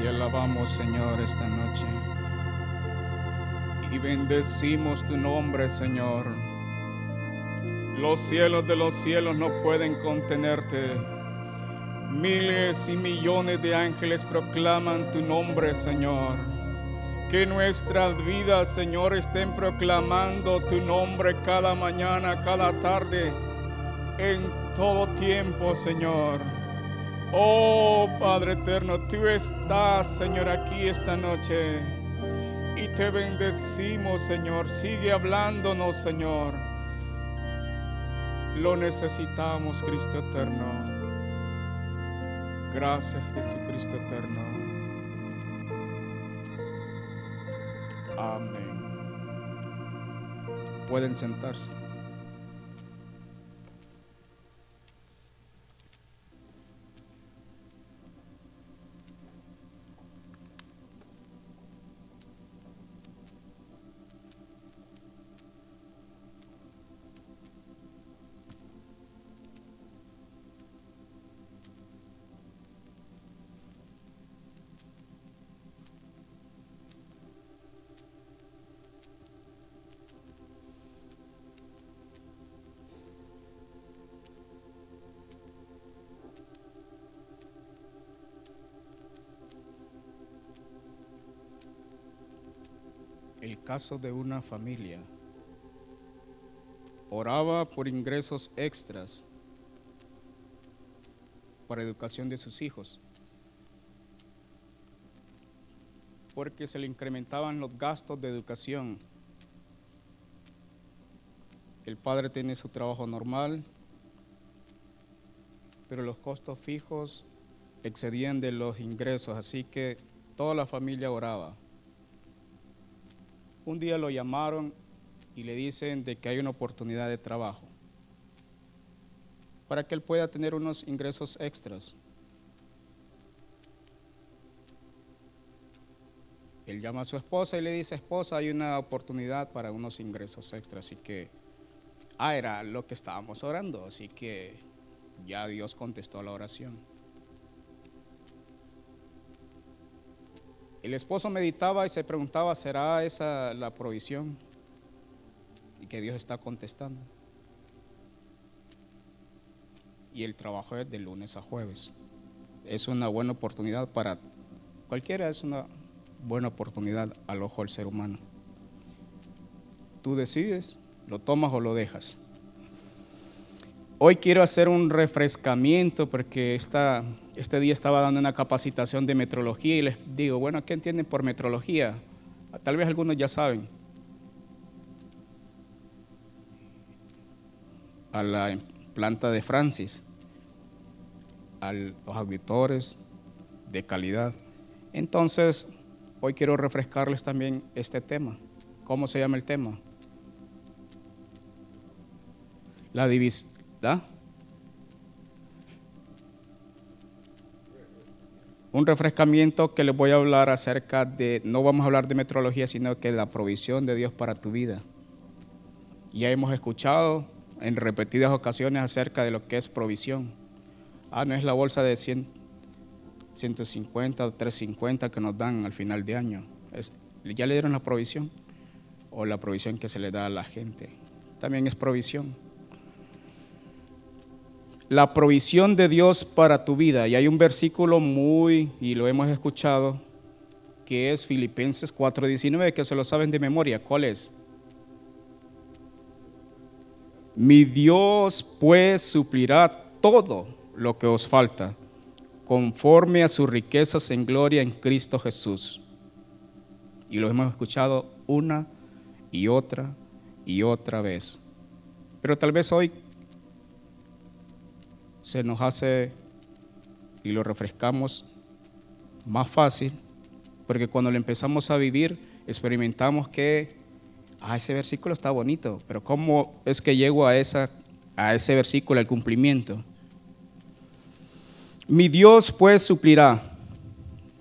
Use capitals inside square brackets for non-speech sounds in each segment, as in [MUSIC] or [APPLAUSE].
Te alabamos, Señor, esta noche. Y bendecimos tu nombre, Señor. Los cielos de los cielos no pueden contenerte. Miles y millones de ángeles proclaman tu nombre, Señor. Que nuestras vidas, Señor, estén proclamando tu nombre cada mañana, cada tarde, en todo tiempo, Señor. Oh Padre eterno, tú estás, Señor, aquí esta noche. Y te bendecimos, Señor. Sigue hablándonos, Señor. Lo necesitamos, Cristo eterno. Gracias, Jesucristo eterno. Amén. Pueden sentarse. Caso de una familia. Oraba por ingresos extras para educación de sus hijos, porque se le incrementaban los gastos de educación. El padre tiene su trabajo normal, pero los costos fijos excedían de los ingresos, así que toda la familia oraba. Un día lo llamaron y le dicen de que hay una oportunidad de trabajo para que él pueda tener unos ingresos extras. Él llama a su esposa y le dice, esposa, hay una oportunidad para unos ingresos extras. Así que, ah, era lo que estábamos orando, así que ya Dios contestó la oración. El esposo meditaba y se preguntaba, ¿será esa la provisión? Y que Dios está contestando. Y el trabajo es de lunes a jueves. Es una buena oportunidad para cualquiera, es una buena oportunidad al ojo del ser humano. Tú decides, lo tomas o lo dejas. Hoy quiero hacer un refrescamiento porque esta, este día estaba dando una capacitación de metrología y les digo, bueno, ¿qué entienden por metrología? Tal vez algunos ya saben. A la planta de Francis, a los auditores de calidad. Entonces, hoy quiero refrescarles también este tema. ¿Cómo se llama el tema? La división Un refrescamiento que les voy a hablar acerca de, no vamos a hablar de metrología, sino que la provisión de Dios para tu vida. Ya hemos escuchado en repetidas ocasiones acerca de lo que es provisión. Ah, no es la bolsa de 100, 150 o 350 que nos dan al final de año. Ya le dieron la provisión o la provisión que se le da a la gente. También es provisión la provisión de Dios para tu vida. Y hay un versículo muy, y lo hemos escuchado, que es Filipenses 4:19, que se lo saben de memoria. ¿Cuál es? Mi Dios pues suplirá todo lo que os falta, conforme a sus riquezas en gloria en Cristo Jesús. Y lo hemos escuchado una y otra y otra vez. Pero tal vez hoy se nos hace y lo refrescamos más fácil, porque cuando lo empezamos a vivir, experimentamos que, ah, ese versículo está bonito, pero ¿cómo es que llego a, esa, a ese versículo, al cumplimiento? Mi Dios pues suplirá.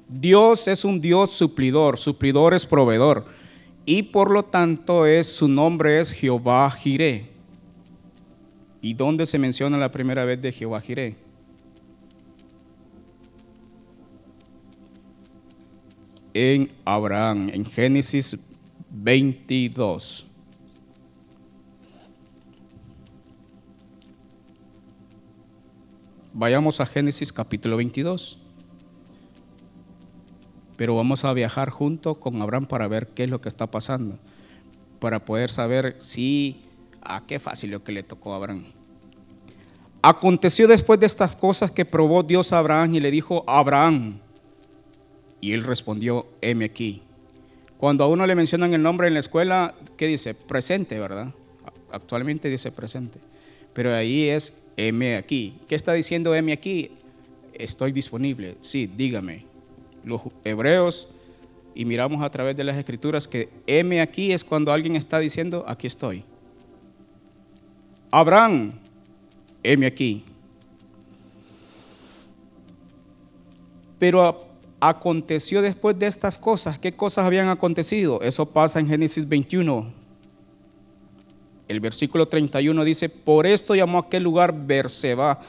Dios es un Dios suplidor, suplidor es proveedor, y por lo tanto es, su nombre es Jehová Jireh. ¿Y dónde se menciona la primera vez de Jehová Jireh? en Abraham, en Génesis 22. Vayamos a Génesis capítulo 22. Pero vamos a viajar junto con Abraham para ver qué es lo que está pasando, para poder saber si, ah, qué fácil lo que le tocó a Abraham. Aconteció después de estas cosas que probó Dios a Abraham y le dijo, Abraham. Y él respondió, heme aquí. Cuando a uno le mencionan el nombre en la escuela, ¿qué dice? Presente, ¿verdad? Actualmente dice presente. Pero ahí es heme aquí. ¿Qué está diciendo heme aquí? Estoy disponible. Sí, dígame. Los hebreos, y miramos a través de las escrituras que heme aquí es cuando alguien está diciendo, aquí estoy. Abraham, heme aquí. Pero aconteció después de estas cosas, ¿qué cosas habían acontecido? Eso pasa en Génesis 21. El versículo 31 dice, por esto llamó aquel lugar Berseba,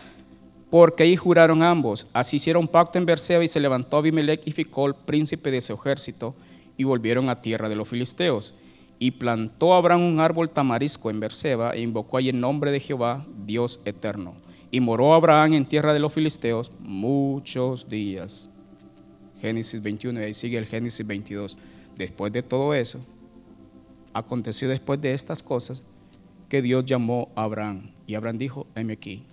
porque ahí juraron ambos. Así hicieron pacto en Berseba y se levantó Abimelech y Ficol, príncipe de su ejército, y volvieron a tierra de los filisteos. Y plantó Abraham un árbol tamarisco en Berseba e invocó ahí el nombre de Jehová, Dios eterno. Y moró Abraham en tierra de los filisteos muchos días. Génesis 21 y ahí sigue el Génesis 22. Después de todo eso, aconteció después de estas cosas que Dios llamó a Abraham. Y Abraham dijo, heme aquí.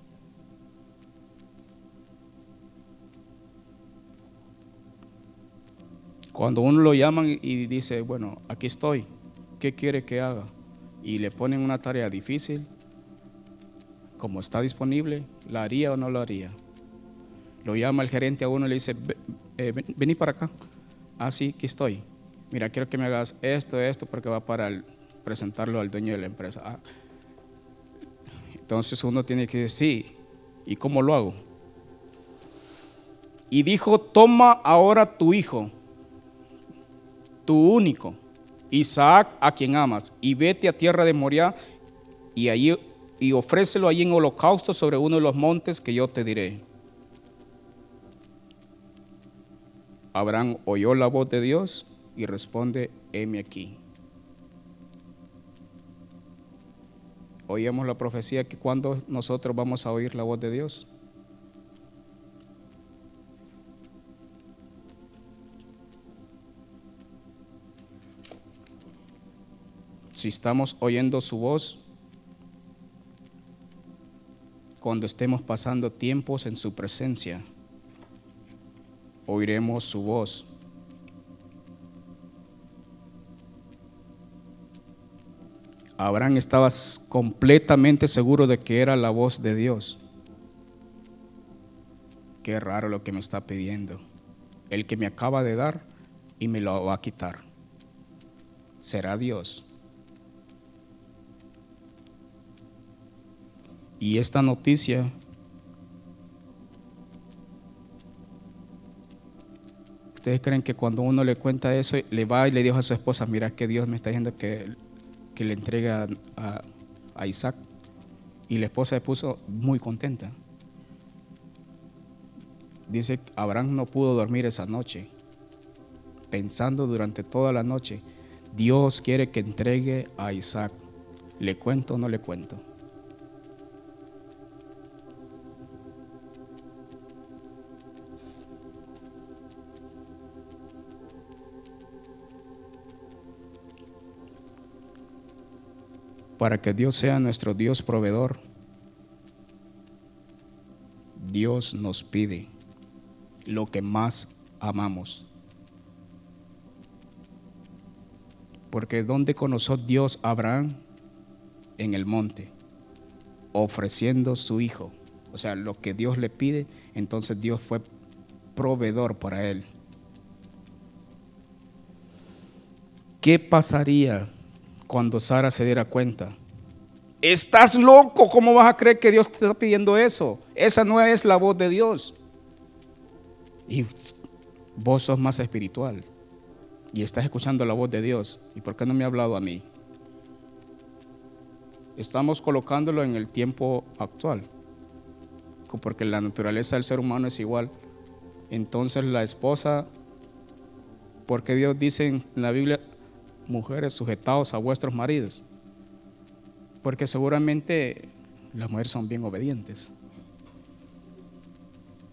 Cuando uno lo llaman y dice, bueno, aquí estoy, ¿qué quiere que haga? Y le ponen una tarea difícil, como está disponible, ¿la haría o no lo haría? Lo llama el gerente a uno y le dice, eh, vení para acá. Ah, sí, aquí estoy. Mira, quiero que me hagas esto, esto, porque va para presentarlo al dueño de la empresa. Ah. Entonces uno tiene que decir, sí, ¿y cómo lo hago? Y dijo, toma ahora tu hijo, tu único, Isaac, a quien amas, y vete a tierra de Moriah y allí y ofrécelo allí en holocausto sobre uno de los montes que yo te diré. Abraham oyó la voz de Dios y responde, heme aquí. Oíamos la profecía que cuando nosotros vamos a oír la voz de Dios. Si estamos oyendo su voz, cuando estemos pasando tiempos en su presencia, oiremos su voz. Abraham estaba completamente seguro de que era la voz de Dios. Qué raro lo que me está pidiendo. El que me acaba de dar y me lo va a quitar. Será Dios. Y esta noticia ¿Ustedes creen que cuando uno le cuenta eso, le va y le dijo a su esposa, mira que Dios me está diciendo que, que le entrega a, a Isaac? Y la esposa se puso muy contenta. Dice, Abraham no pudo dormir esa noche, pensando durante toda la noche, Dios quiere que entregue a Isaac. ¿Le cuento o no le cuento? Para que Dios sea nuestro Dios proveedor, Dios nos pide lo que más amamos. Porque ¿dónde conoció Dios a Abraham? En el monte, ofreciendo su hijo. O sea, lo que Dios le pide, entonces Dios fue proveedor para él. ¿Qué pasaría cuando Sara se diera cuenta. Estás loco, ¿cómo vas a creer que Dios te está pidiendo eso? Esa no es la voz de Dios. Y vos sos más espiritual y estás escuchando la voz de Dios. ¿Y por qué no me ha hablado a mí? Estamos colocándolo en el tiempo actual, porque la naturaleza del ser humano es igual. Entonces la esposa Porque Dios dice en la Biblia, mujeres sujetados a vuestros maridos. Porque seguramente las mujeres son bien obedientes.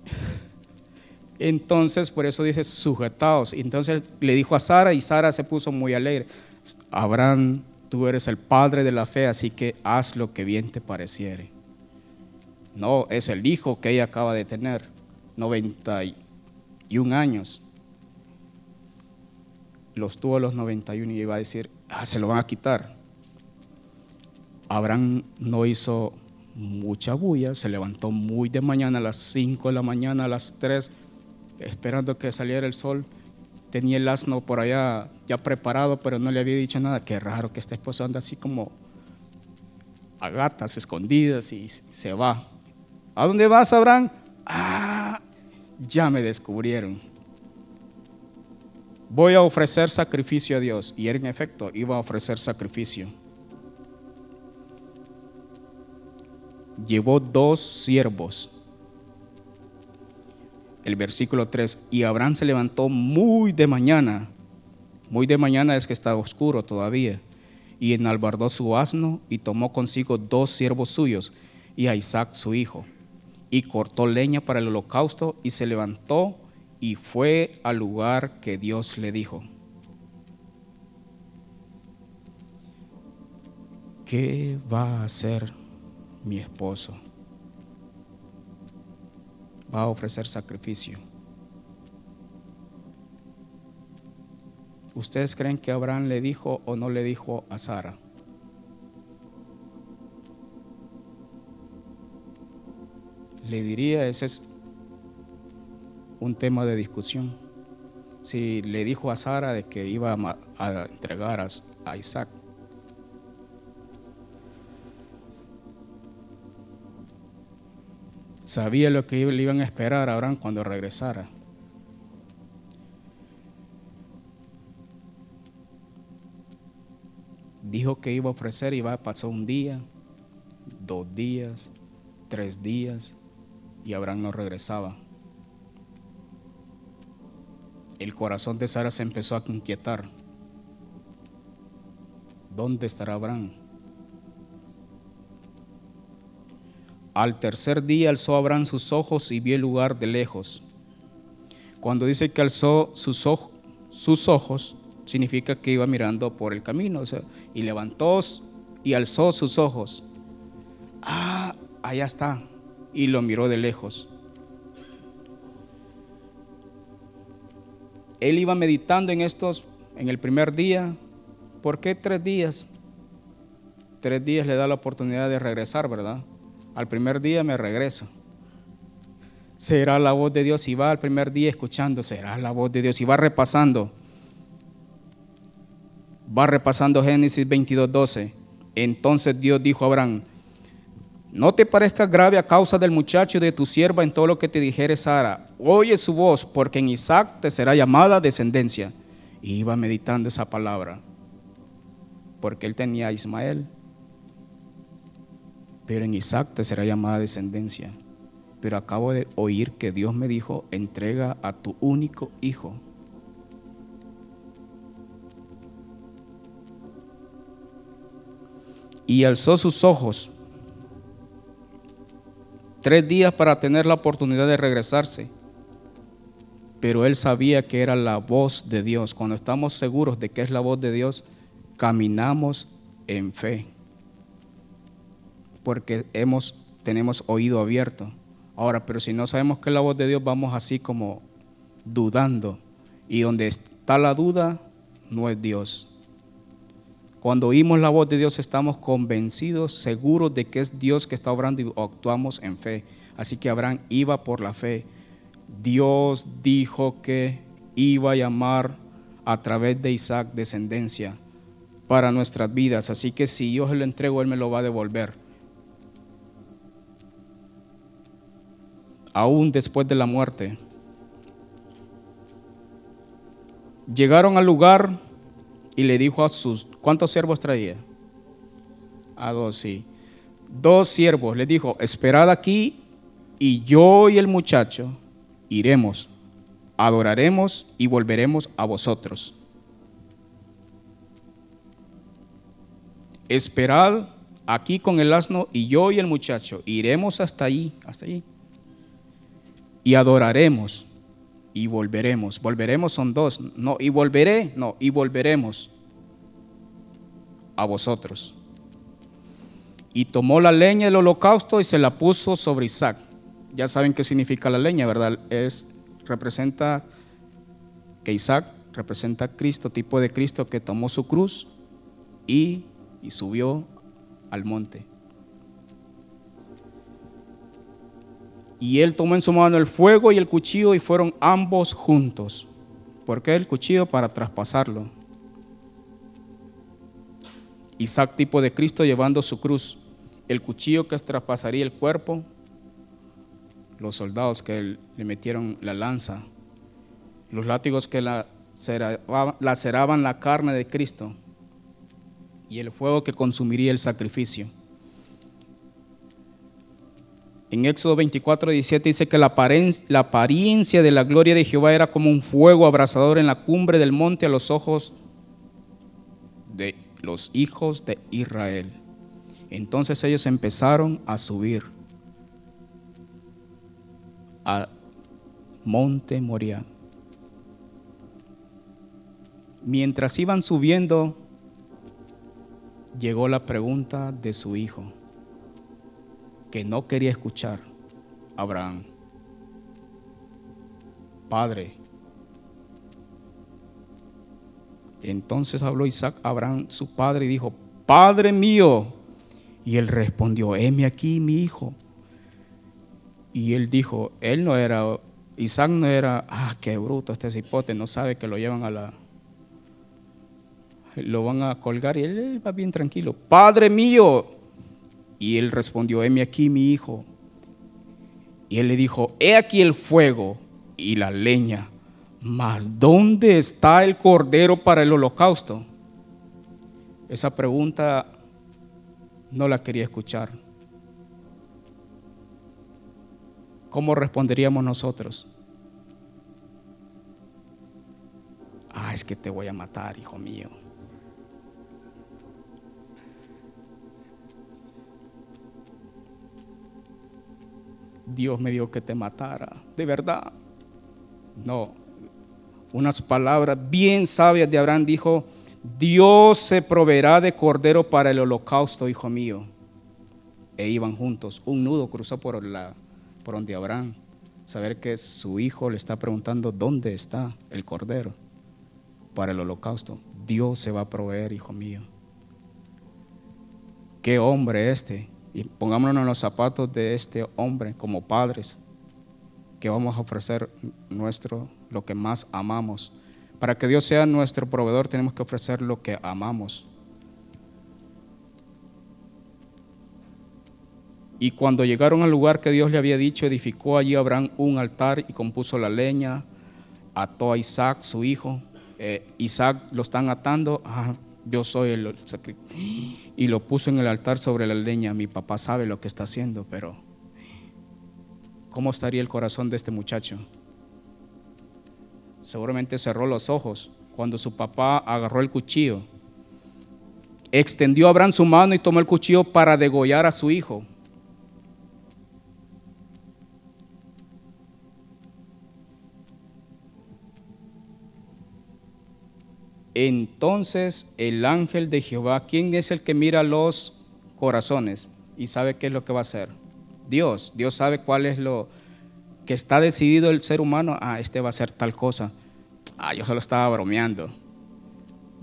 [LAUGHS] Entonces, por eso dice sujetados. Entonces le dijo a Sara y Sara se puso muy alegre. Abraham, tú eres el padre de la fe, así que haz lo que bien te pareciere. No, es el hijo que ella acaba de tener, 91 años. Los tuvo a los 91 y iba a decir, ah, se lo van a quitar. Abraham no hizo mucha bulla, se levantó muy de mañana a las 5 de la mañana, a las 3 esperando que saliera el sol. Tenía el asno por allá ya preparado, pero no le había dicho nada. Qué raro que este esposo anda así como a gatas escondidas y se va. ¿A dónde vas, Abraham? Ah, ya me descubrieron. Voy a ofrecer sacrificio a Dios. Y en efecto iba a ofrecer sacrificio. Llevó dos siervos el versículo 3, y Abraham se levantó muy de mañana, muy de mañana es que está oscuro todavía, y enalbardó su asno y tomó consigo dos siervos suyos y a Isaac su hijo, y cortó leña para el holocausto y se levantó y fue al lugar que Dios le dijo. ¿Qué va a hacer mi esposo? va a ofrecer sacrificio. ¿Ustedes creen que Abraham le dijo o no le dijo a Sara? Le diría, ese es un tema de discusión. Si le dijo a Sara de que iba a, entregar a Isaac, sabía lo que le iban a esperar a Abraham cuando regresara. Dijo que iba a ofrecer y va, pasó un día, dos días, tres días y Abraham no regresaba. El corazón de Sara se empezó a inquietar. ¿Dónde estará Abraham? Al tercer día alzó Abraham sus ojos y vio el lugar de lejos. Cuando dice que alzó sus, ojos, sus ojos significa que iba mirando por el camino. y levantó y alzó sus ojos. Ah, allá está. Y lo miró de lejos. Él iba meditando en estos, en el primer día. ¿Por qué tres días? Tres días le da la oportunidad de regresar, ¿verdad? Al primer día me regreso. Será la voz de Dios y va al primer día escuchando, será la voz de Dios y va repasando. Va repasando Génesis 22, 12. Entonces Dios dijo a Abraham, no te parezca grave a causa del muchacho y de tu sierva en todo lo que te dijere Sara. Oye su voz, porque en Isaac te será llamada descendencia. Y iba meditando esa palabra, porque él tenía a Ismael pero en Isaac te será llamada descendencia. Pero acabo de oír que Dios me dijo, entrega a tu único hijo. Y alzó sus ojos tres días para tener la oportunidad de regresarse. Pero él sabía que era la voz de Dios. Cuando estamos seguros de que es la voz de Dios, caminamos en fe porque hemos, tenemos oído abierto. Ahora, pero si no sabemos que es la voz de Dios, vamos así como dudando. Y donde está la duda, no es Dios. Cuando oímos la voz de Dios, estamos convencidos, seguros de que es Dios que está obrando y actuamos en fe. Así que Abraham iba por la fe. Dios dijo que iba a llamar a través de Isaac descendencia para nuestras vidas. Así que si yo se lo entrego, Él me lo va a devolver. aún después de la muerte. Llegaron al lugar y le dijo a sus, ¿cuántos siervos traía? A dos, sí. Dos siervos, le dijo, esperad aquí y yo y el muchacho iremos adoraremos y volveremos a vosotros. Esperad aquí con el asno y yo y el muchacho iremos hasta allí, hasta allí. Y adoraremos y volveremos. Volveremos son dos, no, y volveré, no, y volveremos a vosotros. Y tomó la leña del holocausto y se la puso sobre Isaac. Ya saben qué significa la leña, ¿verdad? Es representa que Isaac representa a Cristo, tipo de Cristo que tomó su cruz y, y subió al monte. Y él tomó en su mano el fuego y el cuchillo y fueron ambos juntos. ¿Por qué el cuchillo? Para traspasarlo. Isaac tipo de Cristo llevando su cruz. El cuchillo que traspasaría el cuerpo. Los soldados que le metieron la lanza. Los látigos que laceraban la carne de Cristo y el fuego que consumiría el sacrificio. En Éxodo 24, 17 dice que la apariencia de la gloria de Jehová era como un fuego abrasador en la cumbre del monte a los ojos de los hijos de Israel. Entonces ellos empezaron a subir al monte Moriah. Mientras iban subiendo, llegó la pregunta de su hijo, que no quería escuchar Abraham. Padre. Entonces habló Isaac a Abraham, su padre, y dijo, Padre mío. Y él respondió, heme aquí mi hijo. Y él dijo, él no era, Isaac no era, ah, qué bruto este cipote, no sabe que lo llevan a la, lo van a colgar y él va bien tranquilo. Padre mío. Y él respondió, heme aquí mi hijo. Y él le dijo, he aquí el fuego y la leña. Mas ¿dónde está el cordero para el holocausto? Esa pregunta no la quería escuchar. ¿Cómo responderíamos nosotros? Ah, es que te voy a matar, hijo mío. Dios me dijo que te matara. De verdad. No. Unas palabras bien sabias de Abraham dijo, Dios se proveerá de cordero para el holocausto, hijo mío. E iban juntos. Un nudo cruzó por, la, por donde Abraham. Saber que su hijo le está preguntando dónde está el cordero para el holocausto. Dios se va a proveer, hijo mío. Qué hombre este y pongámonos en los zapatos de este hombre como padres, que vamos a ofrecer nuestro, lo que más amamos. Para que Dios sea nuestro proveedor tenemos que ofrecer lo que amamos. Y cuando llegaron al lugar que Dios le había dicho, edificó allí Abraham un altar y compuso la leña, ató a Isaac, su hijo. Eh, Isaac lo están atando, yo soy el y lo puso en el altar sobre la leña. Mi papá sabe lo que está haciendo, pero ¿cómo estaría el corazón de este muchacho? Seguramente cerró los ojos cuando su papá agarró el cuchillo. Extendió a Abraham su mano y tomó el cuchillo para degollar a su hijo. Entonces el ángel de Jehová, ¿quién es el que mira los corazones y sabe qué es lo que va a hacer? Dios. Dios sabe cuál es lo que está decidido el ser humano. Ah, este va a hacer tal cosa. Ah, yo solo estaba bromeando.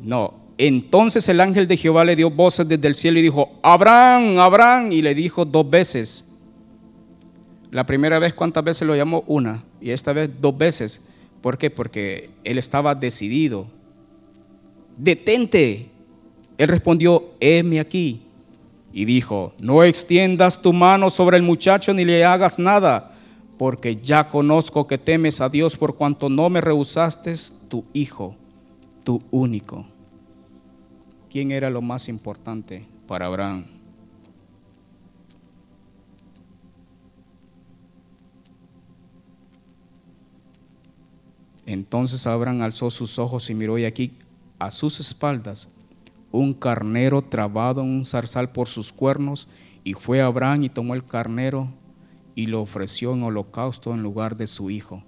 No. Entonces el ángel de Jehová le dio voces desde el cielo y dijo, Abraham, Abraham. Y le dijo dos veces. La primera vez, ¿cuántas veces lo llamó? Una. Y esta vez dos veces. ¿Por qué? Porque él estaba decidido detente. Él respondió, heme aquí. Y dijo, no extiendas tu mano sobre el muchacho ni le hagas nada, porque ya conozco que temes a Dios por cuanto no me rehusaste tu hijo, tu único. ¿Quién era lo más importante para Abraham? Entonces Abraham alzó sus ojos y miró y aquí a sus espaldas un carnero trabado en un zarzal por sus cuernos, y fue Abraham y tomó el carnero y lo ofreció en holocausto en lugar de su hijo,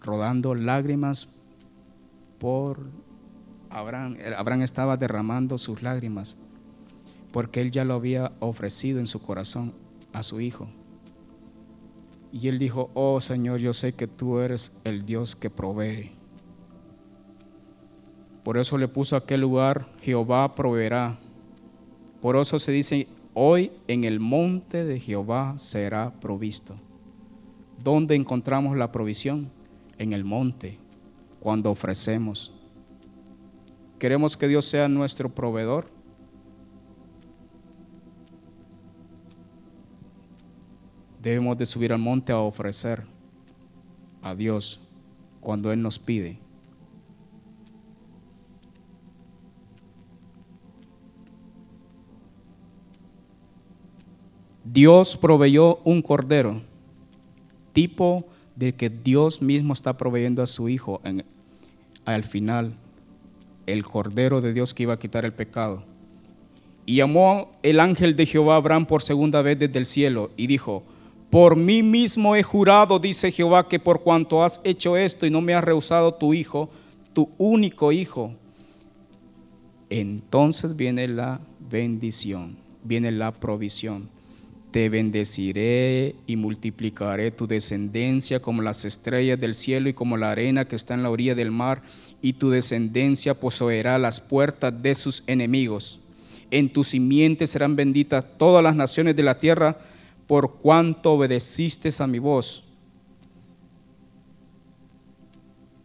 rodando lágrimas por Abraham. Abraham estaba derramando sus lágrimas porque él ya lo había ofrecido en su corazón a su hijo. Y él dijo, oh Señor, yo sé que tú eres el Dios que provee. Por eso le puso aquel lugar, Jehová proveerá. Por eso se dice, hoy en el monte de Jehová será provisto. ¿Dónde encontramos la provisión? En el monte, cuando ofrecemos. ¿Queremos que Dios sea nuestro proveedor? Debemos de subir al monte a ofrecer a Dios cuando Él nos pide. Dios proveyó un cordero, tipo de que Dios mismo está proveyendo a su Hijo al final, el cordero de Dios que iba a quitar el pecado. Y llamó el ángel de Jehová a Abraham por segunda vez desde el cielo y dijo, por mí mismo he jurado, dice Jehová, que por cuanto has hecho esto y no me has rehusado tu hijo, tu único hijo, entonces viene la bendición, viene la provisión. Te bendeciré y multiplicaré tu descendencia como las estrellas del cielo y como la arena que está en la orilla del mar, y tu descendencia poseerá las puertas de sus enemigos. En tu simiente serán benditas todas las naciones de la tierra, por cuanto obedeciste a mi voz.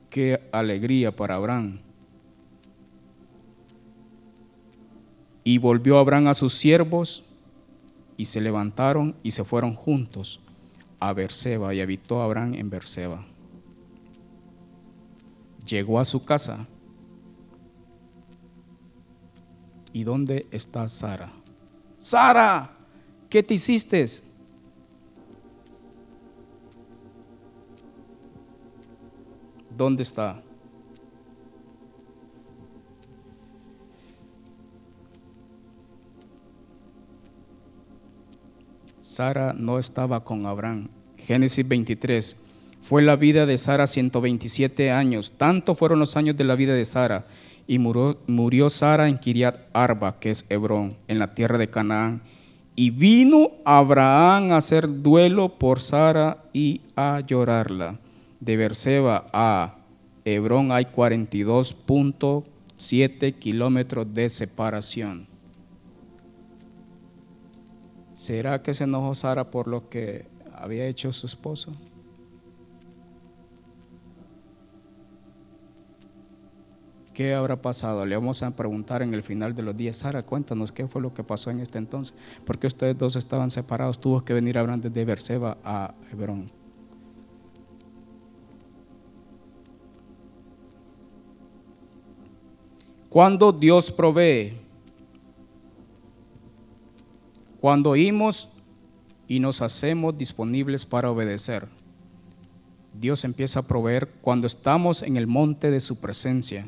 Qué alegría para Abraham. Y volvió Abraham a sus siervos y se levantaron y se fueron juntos a Berseba y habitó Abraham en Berseba. Llegó a su casa. ¿Y dónde está Sara? Sara, ¿qué te hiciste? ¿Dónde está? Sara no estaba con Abraham. Génesis 23. Fue la vida de Sara 127 años. Tanto fueron los años de la vida de Sara. Y murió, murió Sara en Kiriat Arba, que es Hebrón, en la tierra de Canaán. Y vino Abraham a hacer duelo por Sara y a llorarla de Berseba a Hebrón hay 42.7 kilómetros de separación. ¿Será que se enojó Sara por lo que había hecho su esposo? ¿Qué habrá pasado? Le vamos a preguntar en el final de los días. Sara, cuéntanos qué fue lo que pasó en este entonces. Porque ustedes dos estaban separados. Tuvo que venir Abraham desde Berseba a Hebrón. Cuando Dios provee, cuando oímos y nos hacemos disponibles para obedecer, Dios empieza a proveer cuando estamos en el monte de su presencia.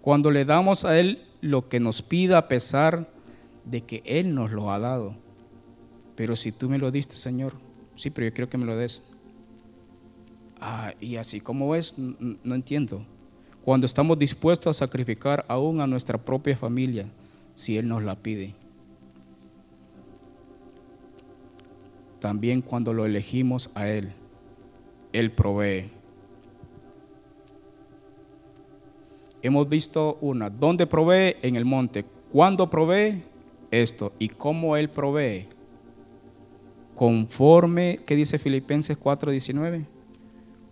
Cuando le damos a Él lo que nos pida a pesar de que Él nos lo ha dado. Pero si tú me lo diste, Señor, sí, pero yo quiero que me lo des. Ah, y así como es, no entiendo. Cuando estamos dispuestos a sacrificar aún a nuestra propia familia, si Él nos la pide. También cuando lo elegimos a Él, Él provee. Hemos visto una, ¿dónde provee? En el monte. ¿Cuándo provee? Esto. ¿Y cómo Él provee? Conforme, ¿qué dice Filipenses 4:19?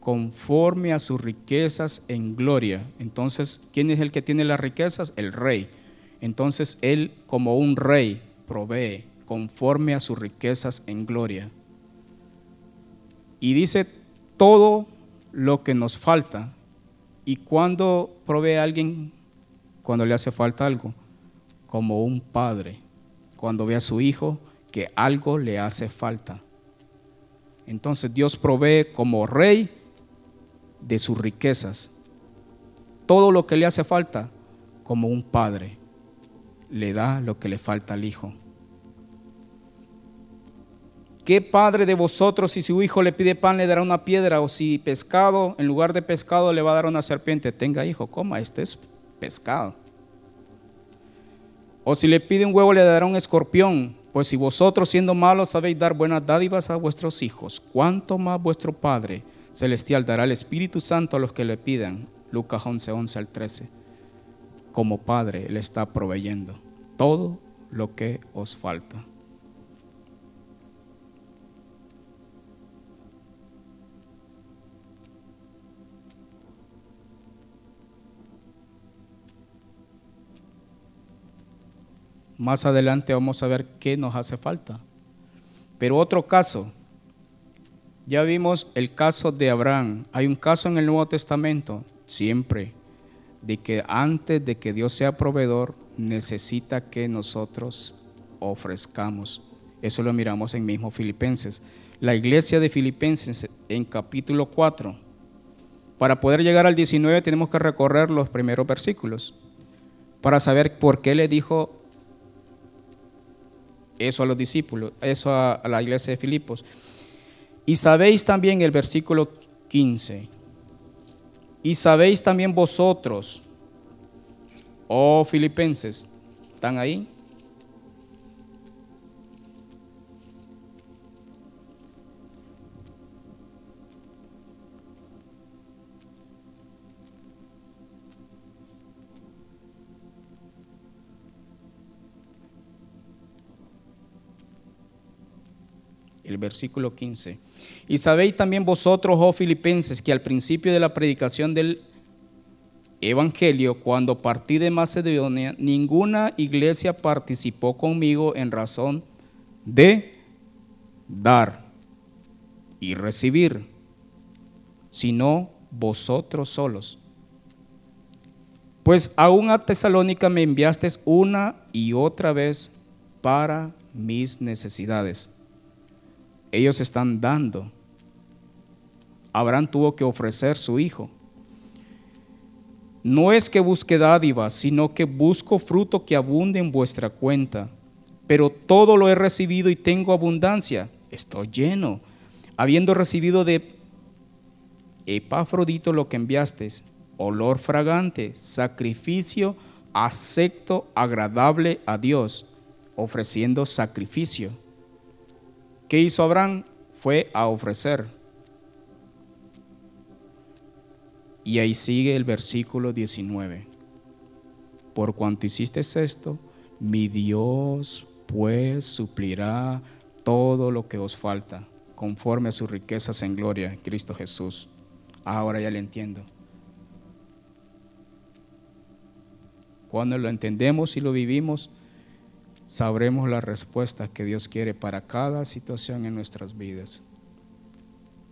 Conforme a sus riquezas en gloria. Entonces, ¿quién es el que tiene las riquezas? El rey. Entonces, él como un rey provee conforme a sus riquezas en gloria. Y dice todo lo que nos falta. ¿Y cuando provee a alguien? Cuando le hace falta algo. Como un padre. Cuando ve a su hijo que algo le hace falta. Entonces Dios provee como rey de sus riquezas. Todo lo que le hace falta, como un padre, le da lo que le falta al hijo. ¿Qué padre de vosotros si su hijo le pide pan le dará una piedra o si pescado, en lugar de pescado le va a dar una serpiente? Tenga hijo, coma, este es pescado. O si le pide un huevo le dará un escorpión. Pues si vosotros siendo malos sabéis dar buenas dádivas a vuestros hijos, ¿cuánto más vuestro Padre Celestial dará el Espíritu Santo a los que le pidan? Lucas 11, 11 al 13. Como Padre le está proveyendo todo lo que os falta. Más adelante vamos a ver qué nos hace falta. Pero otro caso, ya vimos el caso de Abraham. Hay un caso en el Nuevo Testamento, siempre, de que antes de que Dios sea proveedor, necesita que nosotros ofrezcamos. Eso lo miramos en mismo Filipenses. La iglesia de Filipenses en capítulo 4. Para poder llegar al 19 tenemos que recorrer los primeros versículos para saber por qué le dijo eso a los discípulos, eso a, la iglesia de Filipos. Y sabéis también el versículo 15. Y sabéis también vosotros, oh filipenses, ¿están ahí? el versículo 15. Y sabéis también vosotros, oh filipenses, que al principio de la predicación del Evangelio, cuando partí de Macedonia, ninguna iglesia participó conmigo en razón de dar y recibir, sino vosotros solos. Pues aún a Tesalónica me enviasteis una y otra vez para mis necesidades ellos están dando. Abraham tuvo que ofrecer su hijo. No es que busque dádivas, sino que busco fruto que abunde en vuestra cuenta. Pero todo lo he recibido y tengo abundancia. Estoy lleno. Habiendo recibido de Epafrodito lo que enviaste, olor fragante, sacrificio acepto, agradable a Dios, ofreciendo sacrificio. ¿Qué hizo Abraham? Fue a ofrecer. Y ahí sigue el versículo 19. Por cuanto hiciste esto, mi Dios pues suplirá todo lo que os falta, conforme a sus riquezas en gloria Cristo Jesús. Ahora ya le entiendo. Cuando lo entendemos y lo vivimos, sabremos la respuesta que Dios quiere para cada situación en nuestras vidas.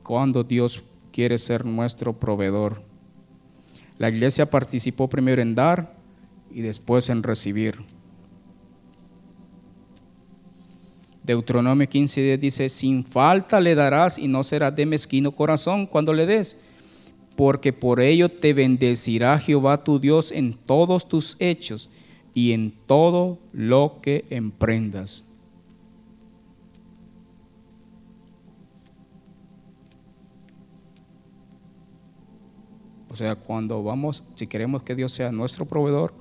Cuando Dios quiere ser nuestro proveedor. La iglesia participó primero en dar y después en recibir. Deuteronomio 15 dice, sin falta le darás y no serás de mezquino corazón cuando le des, porque por ello te bendecirá Jehová tu Dios en todos tus hechos y en todo lo que emprendas. O sea, cuando vamos, si queremos que Dios sea nuestro proveedor,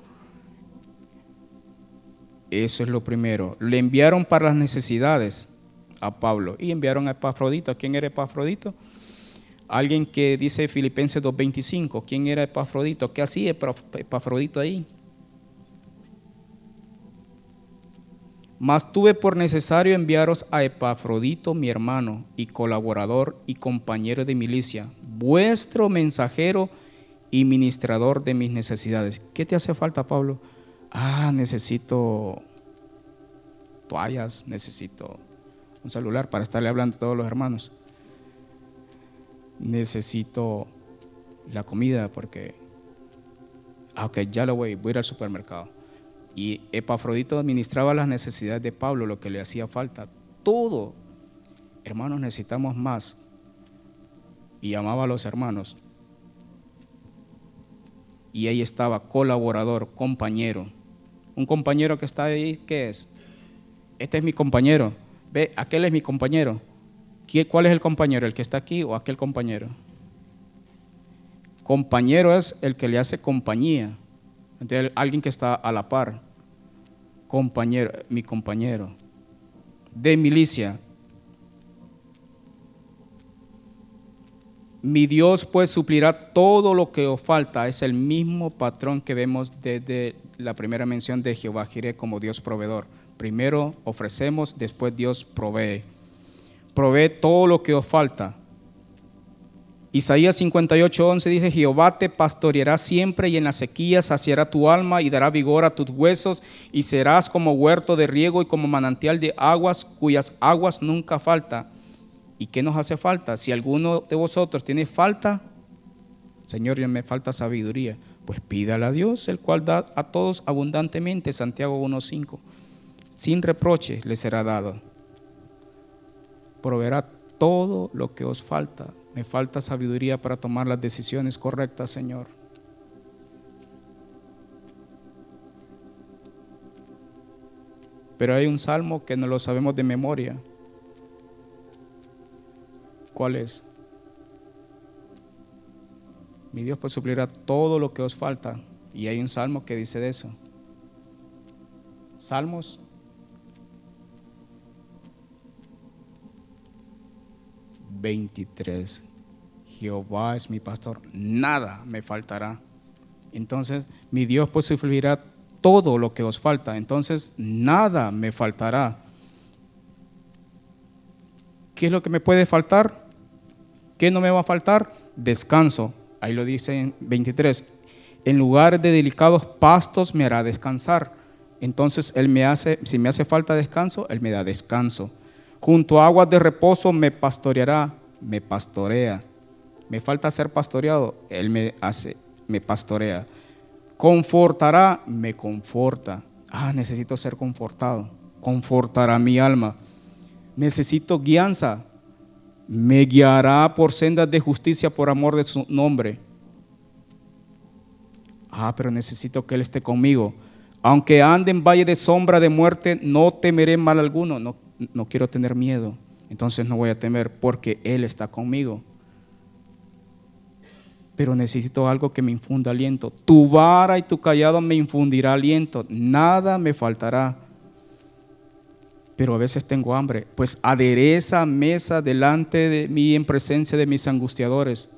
eso es lo primero. Le enviaron para las necesidades a Pablo y enviaron a Epafrodito. ¿Quién era Epafrodito? Alguien que dice Filipenses 2.25. ¿Quién era Epafrodito? ¿Qué hacía Epafrodito ahí? Mas tuve por necesario enviaros a Epafrodito, mi hermano y colaborador y compañero de milicia, vuestro mensajero y ministrador de mis necesidades. ¿Qué te hace falta, Pablo? Ah, necesito toallas, necesito un celular para estarle hablando a todos los hermanos. Necesito la comida porque, ah, ok, ya lo voy, voy a ir al supermercado y Epafrodito administraba las necesidades de Pablo, lo que le hacía falta. Todo hermanos, necesitamos más. Y amaba a los hermanos. Y ahí estaba, colaborador, compañero. Un compañero que está ahí, ¿qué es? Este es mi compañero. Ve, aquel es mi compañero. ¿Cuál es el compañero? ¿El que está aquí o aquel compañero? Compañero es el que le hace compañía. Alguien que está a la par. Compañero, mi compañero. De milicia. Mi Dios pues suplirá todo lo que os falta. Es el mismo patrón que vemos desde la primera mención de Jehová Jireh como Dios proveedor. Primero ofrecemos, después Dios provee. Provee todo lo que os falta. Isaías 58:11 dice, Jehová te pastoreará siempre y en la sequía saciará tu alma y dará vigor a tus huesos y serás como huerto de riego y como manantial de aguas cuyas aguas nunca falta. ¿Y qué nos hace falta? Si alguno de vosotros tiene falta, Señor, me falta sabiduría, pues pídale a Dios, el cual da a todos abundantemente, Santiago 1:5. Sin reproche le será dado. Proveerá todo lo que os falta me falta sabiduría para tomar las decisiones correctas, Señor. Pero hay un salmo que no lo sabemos de memoria. ¿Cuál es? Mi Dios pues suplirá todo lo que os falta. Y hay un salmo que dice de eso. Salmos 23. Jehová es mi pastor, nada me faltará. Entonces, mi Dios suplirá todo lo que os falta. Entonces, nada me faltará. ¿Qué es lo que me puede faltar? ¿Qué no me va a faltar? Descanso. Ahí lo dice en 23. En lugar de delicados pastos me hará descansar. Entonces Él me hace, si me hace falta descanso, Él me da descanso. Junto a aguas de reposo me pastoreará, me pastorea. Me falta ser pastoreado, Él me hace, me pastorea. Confortará, me conforta. Ah, necesito ser confortado. Confortará mi alma. Necesito guianza. Me guiará por sendas de justicia por amor de su nombre. Ah, pero necesito que Él esté conmigo. Aunque ande en valle de sombra de muerte, no temeré mal alguno. No, no quiero tener miedo, entonces no voy a temer porque Él está conmigo. Pero necesito algo que me infunda aliento. Tu vara y tu callado me infundirá aliento. Nada me faltará. Pero a veces tengo hambre. Pues adereza mesa delante de mí en presencia de mis angustiadores.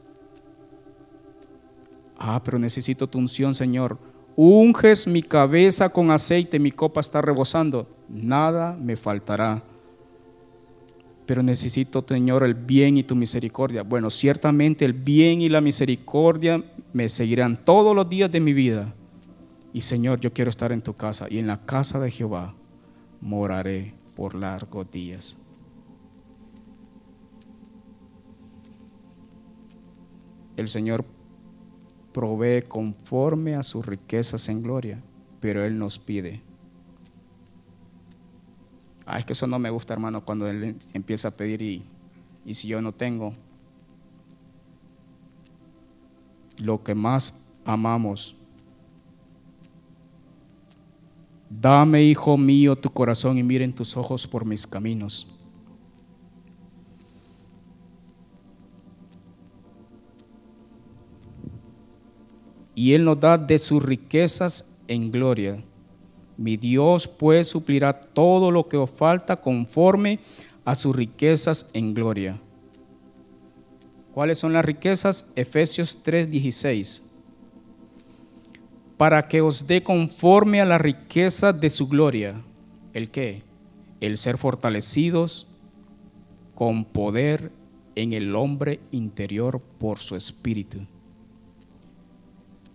Ah, pero necesito tu unción, Señor. Unges mi cabeza con aceite, mi copa está rebosando. Nada me faltará pero necesito, Señor, el bien y tu misericordia. Bueno, ciertamente el bien y la misericordia me seguirán todos los días de mi vida. Y Señor, yo quiero estar en tu casa y en la casa de Jehová moraré por largos días. El Señor provee conforme a sus riquezas en gloria, pero Él nos pide Ah, es que eso no me gusta, hermano, cuando él empieza a pedir y, y si yo no tengo. Lo que más amamos. Dame, hijo mío, tu corazón y miren tus ojos por mis caminos. Y Él nos da de sus riquezas en gloria mi Dios pues suplirá todo lo que os falta conforme a sus riquezas en gloria. ¿Cuáles son las riquezas? Efesios 3:16. Para que os dé conforme a la riqueza de su gloria. ¿El qué? El ser fortalecidos con poder en el hombre interior por su espíritu.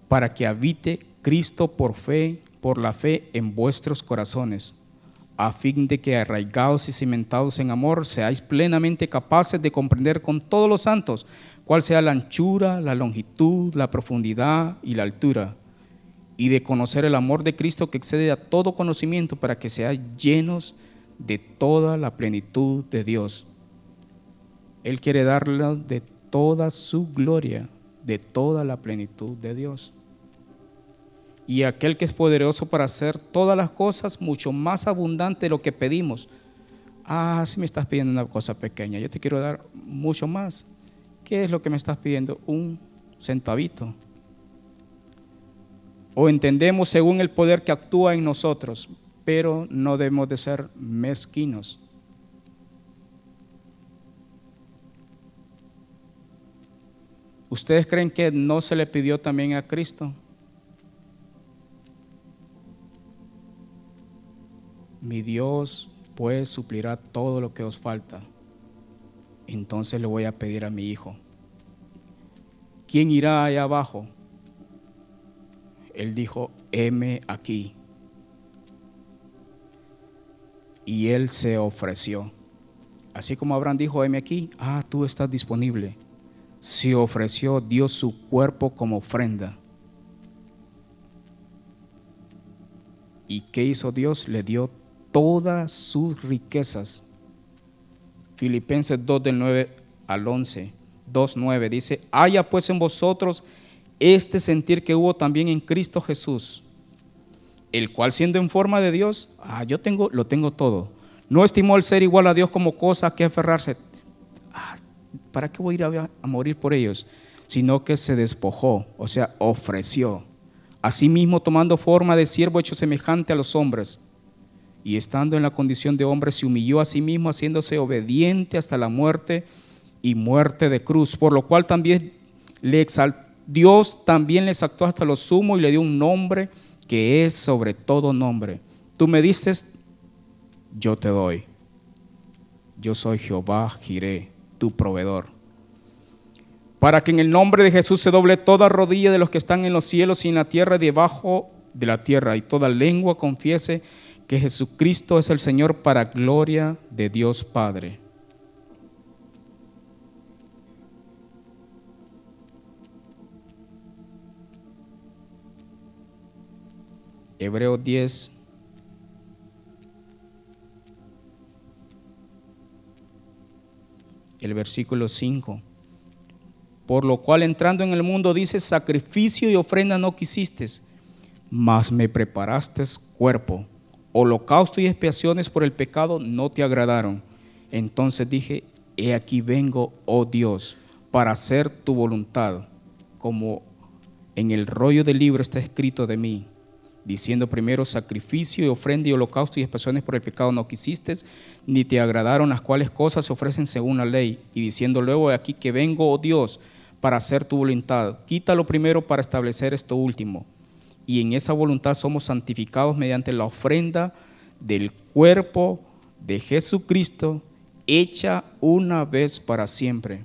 Para que habite Cristo por fe por la fe en vuestros corazones, a fin de que arraigados y cimentados en amor seáis plenamente capaces de comprender con todos los santos cuál sea la anchura, la longitud, la profundidad y la altura, y de conocer el amor de Cristo que excede a todo conocimiento para que seáis llenos de toda la plenitud de Dios. Él quiere darle de toda su gloria, de toda la plenitud de Dios. Y aquel que es poderoso para hacer todas las cosas mucho más abundante de lo que pedimos. Ah, si me estás pidiendo una cosa pequeña, yo te quiero dar mucho más. ¿Qué es lo que me estás pidiendo? Un centavito. O entendemos según el poder que actúa en nosotros, pero no debemos de ser mezquinos. ¿Ustedes creen que no se le pidió también a Cristo? Mi Dios pues suplirá todo lo que os falta. Entonces le voy a pedir a mi hijo. ¿Quién irá allá abajo? Él dijo, heme aquí. Y él se ofreció. Así como Abraham dijo, heme aquí, ah, tú estás disponible se ofreció, dio su cuerpo como ofrenda. ¿Y qué hizo Dios? Le dio todas sus riquezas. Filipenses 2 del 9 al 11, 2, 9 dice, haya pues en vosotros este sentir que hubo también en Cristo Jesús, el cual siendo en forma de Dios, ah, yo tengo, lo tengo todo. No estimó el ser igual a Dios como cosa que aferrarse, ¿para qué voy a ir a, morir por ellos? Sino que se despojó, o sea, ofreció. Asimismo, tomando forma de siervo hecho semejante a los hombres, y estando en la condición de hombre, se humilló a sí mismo, haciéndose obediente hasta la muerte y muerte de cruz, por lo cual también le Dios también le exaltó hasta lo sumo y le dio un nombre que es sobre todo nombre. Tú me dices, yo te doy. Yo soy Jehová Jireh tu proveedor. Para que en el nombre de Jesús se doble toda rodilla de los que están en los cielos y en la tierra y debajo de la tierra, y toda lengua confiese que Jesucristo es el Señor para gloria de Dios Padre. Hebreos 10, el versículo 5. Por lo cual entrando en el mundo dice, sacrificio y ofrenda no quisiste, mas me preparaste cuerpo. Holocausto y expiaciones por el pecado no te agradaron. Entonces dije, he aquí vengo, oh Dios, para hacer tu voluntad, como en el rollo del libro está escrito de mí diciendo primero sacrificio y ofrenda y holocausto y expresiones por el pecado no quisiste, ni te agradaron las cuales cosas se ofrecen según la ley, y diciendo luego aquí que vengo, oh Dios, para hacer tu voluntad. Quítalo primero para establecer esto último. Y en esa voluntad somos santificados mediante la ofrenda del cuerpo de Jesucristo, hecha una vez para siempre.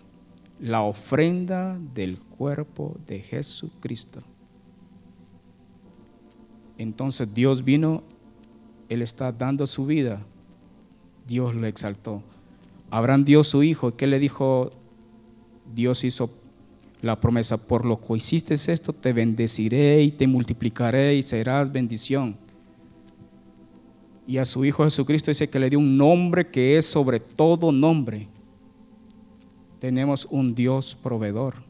La ofrenda del cuerpo de Jesucristo. Entonces Dios vino, Él está dando su vida, Dios lo exaltó. Abraham dio su hijo, ¿qué le dijo? Dios hizo la promesa, por lo que hiciste esto, te bendeciré y te multiplicaré y serás bendición. Y a su Hijo Jesucristo dice que le dio un nombre que es sobre todo nombre. Tenemos un Dios proveedor.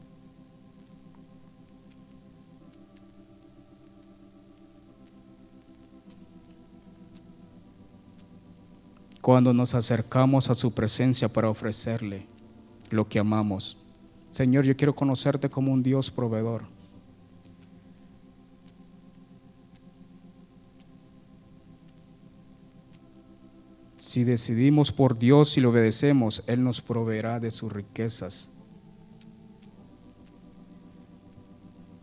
cuando nos acercamos a su presencia para ofrecerle lo que amamos. Señor, yo quiero conocerte como un Dios proveedor. Si decidimos por Dios y lo obedecemos, Él nos proveerá de sus riquezas.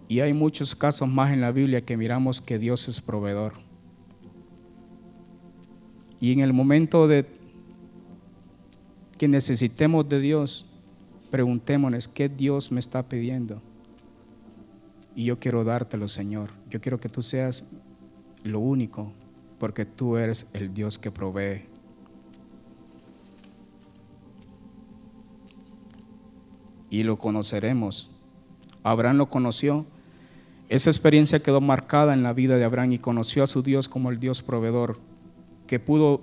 Y hay muchos casos más en la Biblia que miramos que Dios es proveedor. Y en el momento de que necesitemos de Dios, preguntémonos qué Dios me está pidiendo. Y yo quiero dártelo, Señor. Yo quiero que tú seas lo único, porque tú eres el Dios que provee. Y lo conoceremos. Abraham lo conoció. Esa experiencia quedó marcada en la vida de Abraham y conoció a su Dios como el Dios proveedor que pudo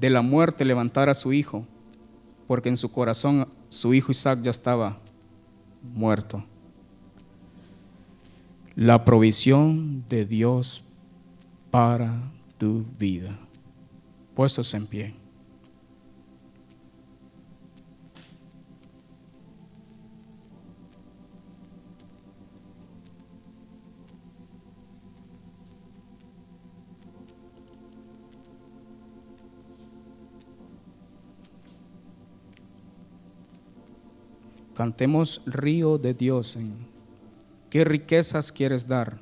de la muerte levantar a su hijo, porque en su corazón su hijo Isaac ya estaba muerto. La provisión de Dios para tu vida. Puestos en pie. Cantemos río de Dios. ¿Qué riquezas quieres dar?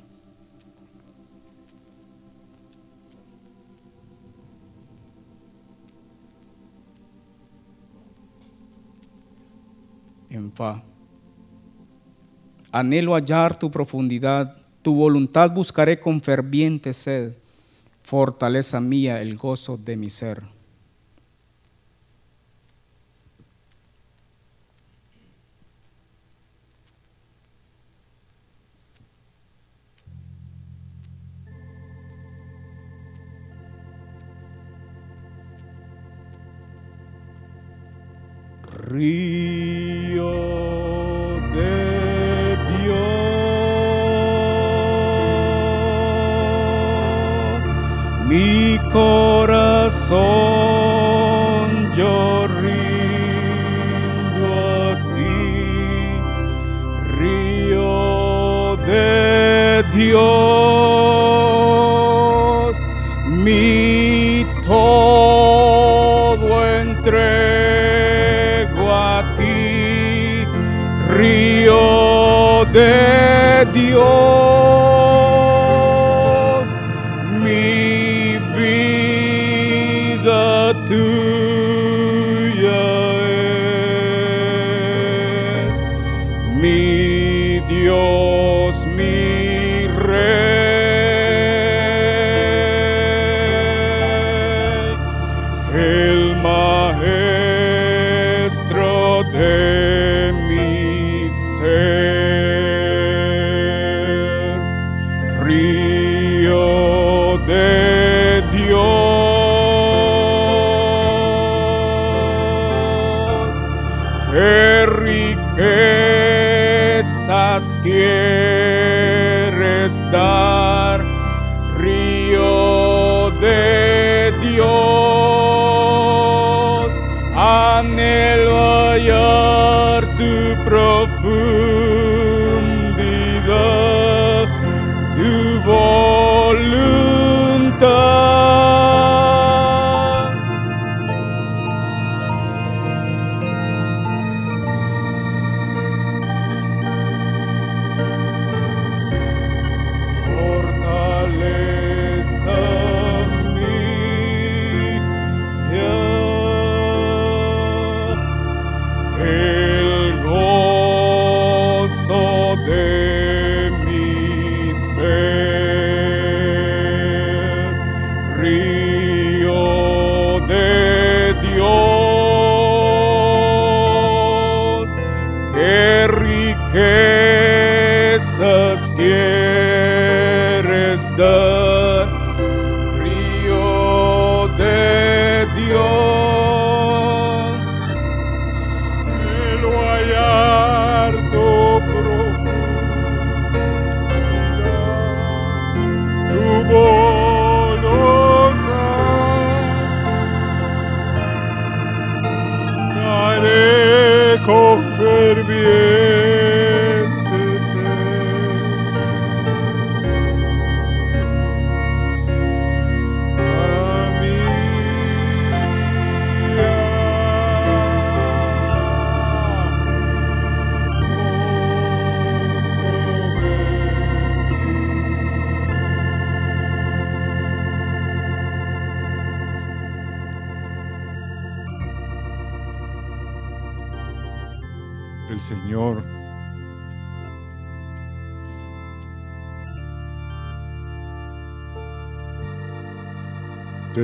En fa. Anhelo hallar tu profundidad, tu voluntad buscaré con ferviente sed, fortaleza mía, el gozo de mi ser. Río de Dios, mi corazón yo rindo a ti, río de Dios, de Dios,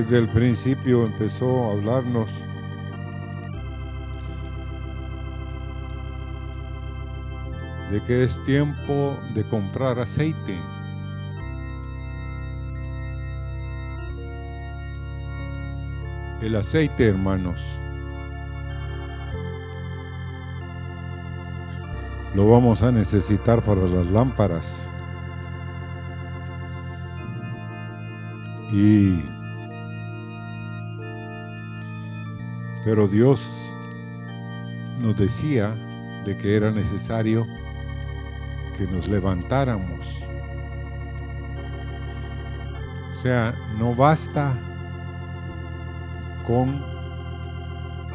desde el principio empezó a hablarnos de que es tiempo de comprar aceite. El aceite, hermanos, lo vamos a necesitar para las lámparas. Y pero Dios nos decía de que era necesario que nos levantáramos. O sea, no basta con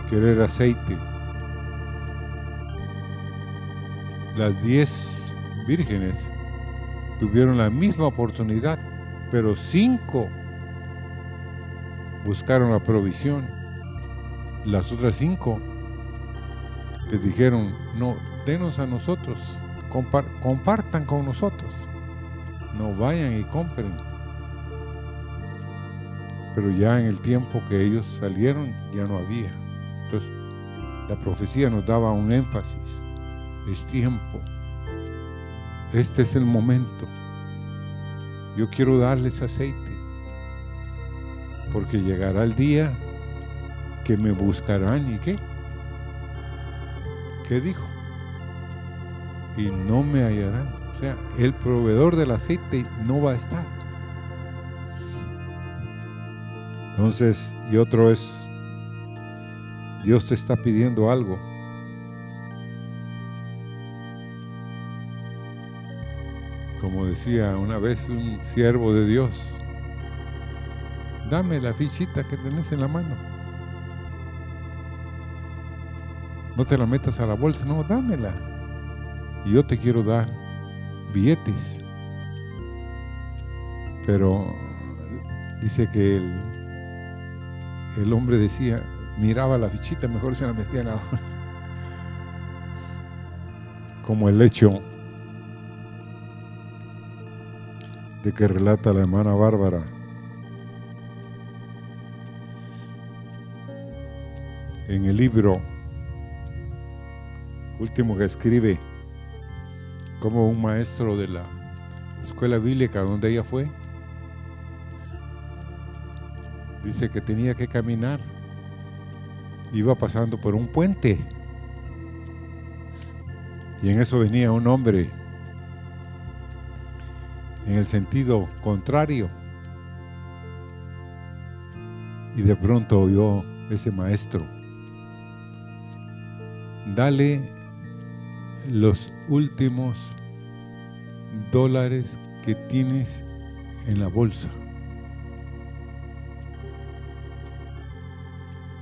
querer aceite. Las diez vírgenes tuvieron la misma oportunidad, pero cinco buscaron la provisión. Las otras cinco les dijeron, no, denos a nosotros, compartan con nosotros, no vayan y compren. Pero ya en el tiempo que ellos salieron ya no había. Entonces, la profecía nos daba un énfasis. Es tiempo. Este es el momento. Yo quiero darles aceite. Porque llegará el día que me buscarán y qué. ¿Qué dijo? Y no me hallarán. O sea, el proveedor del aceite no va a estar. Entonces, y otro es, Dios te está pidiendo algo. Como decía una vez un siervo de Dios, dame la fichita que tenés en la mano. No te la metas a la bolsa, no, dámela. Y yo te quiero dar billetes. Pero dice que el, el hombre decía, miraba la fichita, mejor se la metía en la bolsa. Como el hecho de que relata la hermana Bárbara. En el libro último que escribe, como un maestro de la escuela bíblica donde ella fue, dice que tenía que caminar, iba pasando por un puente. Y en eso venía un hombre en el sentido contrario. Y de pronto oyó ese maestro, dale los últimos dólares que tienes en la bolsa.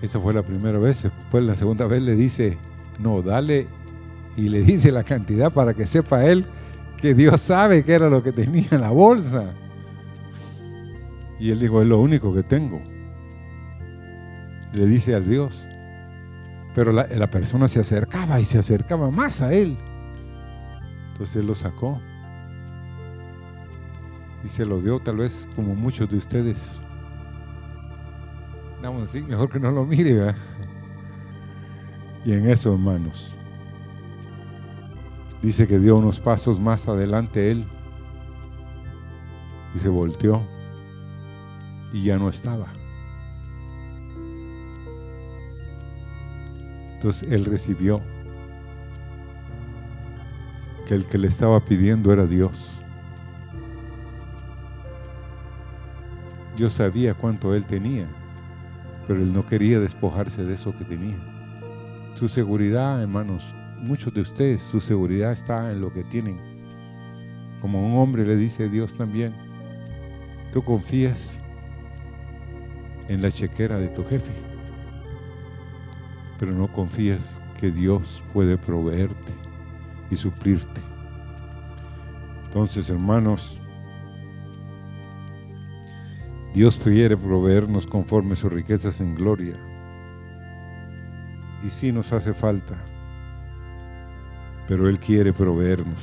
Esa fue la primera vez. Después la segunda vez le dice, no, dale y le dice la cantidad para que sepa él que Dios sabe que era lo que tenía en la bolsa. Y él dijo, es lo único que tengo. Le dice al Dios. Pero la, persona se acercaba y se acercaba más a él. Entonces él lo sacó. Y se lo dio tal vez como muchos de ustedes Vamos así, mejor que no lo mire. Y en eso, hermanos, dice que dio unos pasos más adelante él y se volteó y ya no estaba. Él recibió que el que le estaba pidiendo era Dios. Dios sabía cuánto él tenía pero él no quería despojarse de eso que tenía. Su seguridad, hermanos, muchos de ustedes, su seguridad está en lo que tienen. Como un hombre le dice Dios también, tú confías en la chequera de tu jefe, pero no confías que Dios puede proveerte y suplirte. Entonces, hermanos, Dios quiere proveernos conforme sus riquezas en gloria. Y sí nos hace falta, pero Él quiere proveernos.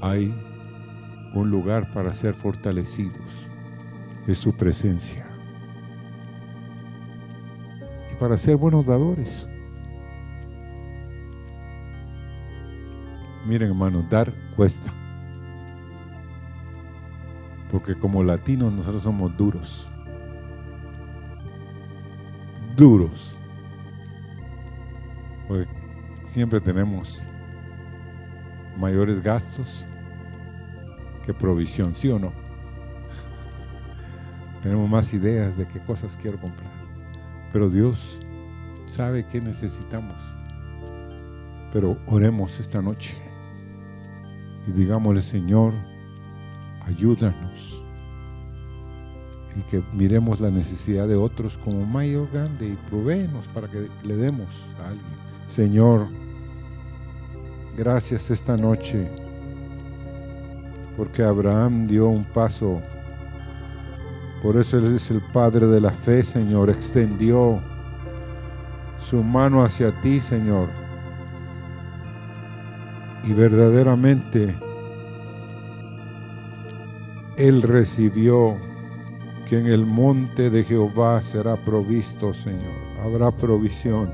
Hay un lugar para ser fortalecidos, es su presencia. Para ser buenos dadores. Miren hermanos, dar cuesta porque como latinos nosotros somos duros. Duros. Porque siempre tenemos mayores gastos que provisión, ¿sí o no? [LAUGHS] tenemos más ideas de qué cosas quiero comprar. Pero Dios sabe qué necesitamos. Pero oremos esta noche y digámosle, Señor, ayúdanos. Y que miremos la necesidad de otros como mayor grande y provéenos para que le demos a alguien. Señor, gracias esta noche porque Abraham dio un paso. Por eso Él es el Padre de la fe, Señor. Extendió su mano hacia ti, Señor. Y verdaderamente Él recibió que en el monte de Jehová será provisto, Señor. Habrá provisión.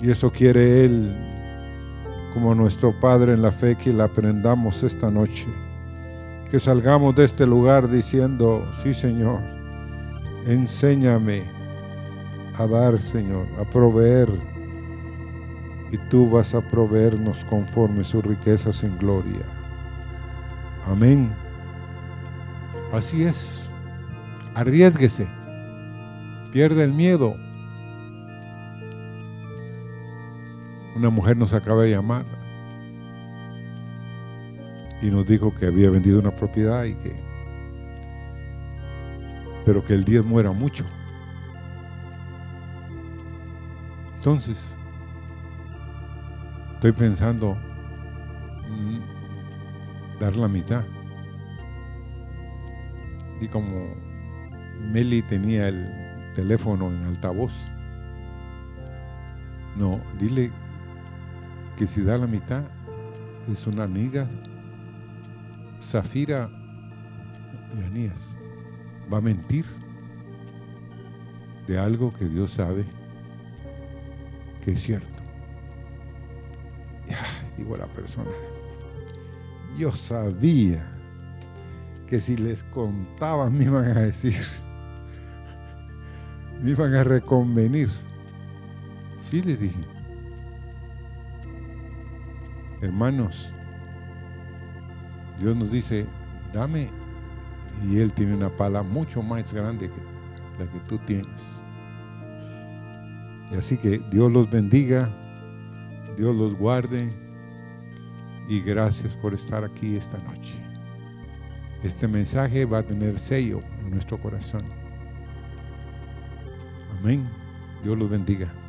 Y eso quiere Él como nuestro Padre en la fe que la aprendamos esta noche. Que salgamos de este lugar diciendo, sí Señor, enséñame a dar, Señor, a proveer. Y tú vas a proveernos conforme sus riquezas en gloria. Amén. Así es. Arriesguese. Pierde el miedo. Una mujer nos acaba de llamar y nos dijo que había vendido una propiedad y que pero que el día muera mucho. Entonces, estoy pensando mm, dar la mitad. Y como Meli tenía el teléfono en altavoz, no, dile que si da la mitad es una amiga, Zafira y Anías, va a mentir de algo que Dios sabe que es cierto. Digo a la persona, yo sabía que si les contaba me iban a decir, me iban a reconvenir. Sí les dije, hermanos, Dios nos dice, dame, y Él tiene una pala mucho más grande que la que tú tienes. Y así que Dios los bendiga, Dios los guarde y gracias por estar aquí esta noche. Este mensaje va a tener sello en nuestro corazón. Amén. Dios los bendiga.